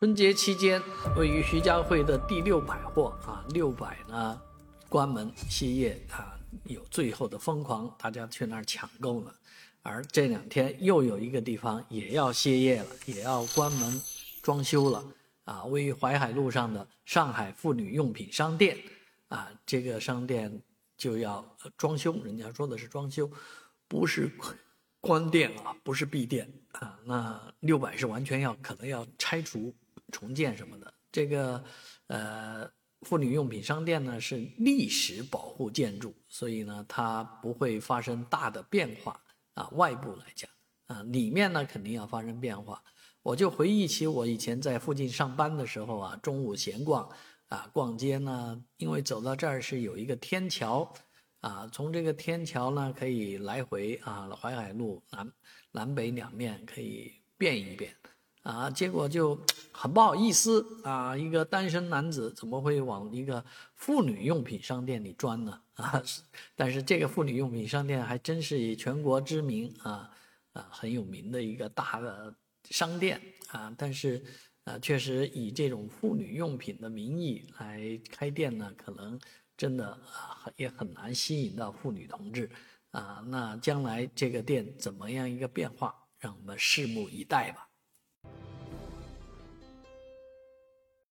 春节期间，位于徐家汇的第六百货啊，六百呢关门歇业啊，有最后的疯狂，大家去那儿抢购了。而这两天又有一个地方也要歇业了，也要关门装修了啊！位于淮海路上的上海妇女用品商店啊，这个商店就要装修，人家说的是装修，不是关店啊，不是闭店啊。那六百是完全要可能要拆除、重建什么的。这个呃，妇女用品商店呢是历史保护建筑，所以呢它不会发生大的变化。啊，外部来讲，啊，里面呢肯定要发生变化。我就回忆起我以前在附近上班的时候啊，中午闲逛，啊，逛街呢，因为走到这儿是有一个天桥，啊，从这个天桥呢可以来回啊，淮海路南南北两面可以变一变，啊，结果就很不好意思啊，一个单身男子怎么会往一个妇女用品商店里钻呢？啊，但是这个妇女用品商店还真是以全国知名啊啊很有名的一个大的商店啊，但是啊确实以这种妇女用品的名义来开店呢，可能真的啊也很难吸引到妇女同志啊。那将来这个店怎么样一个变化，让我们拭目以待吧。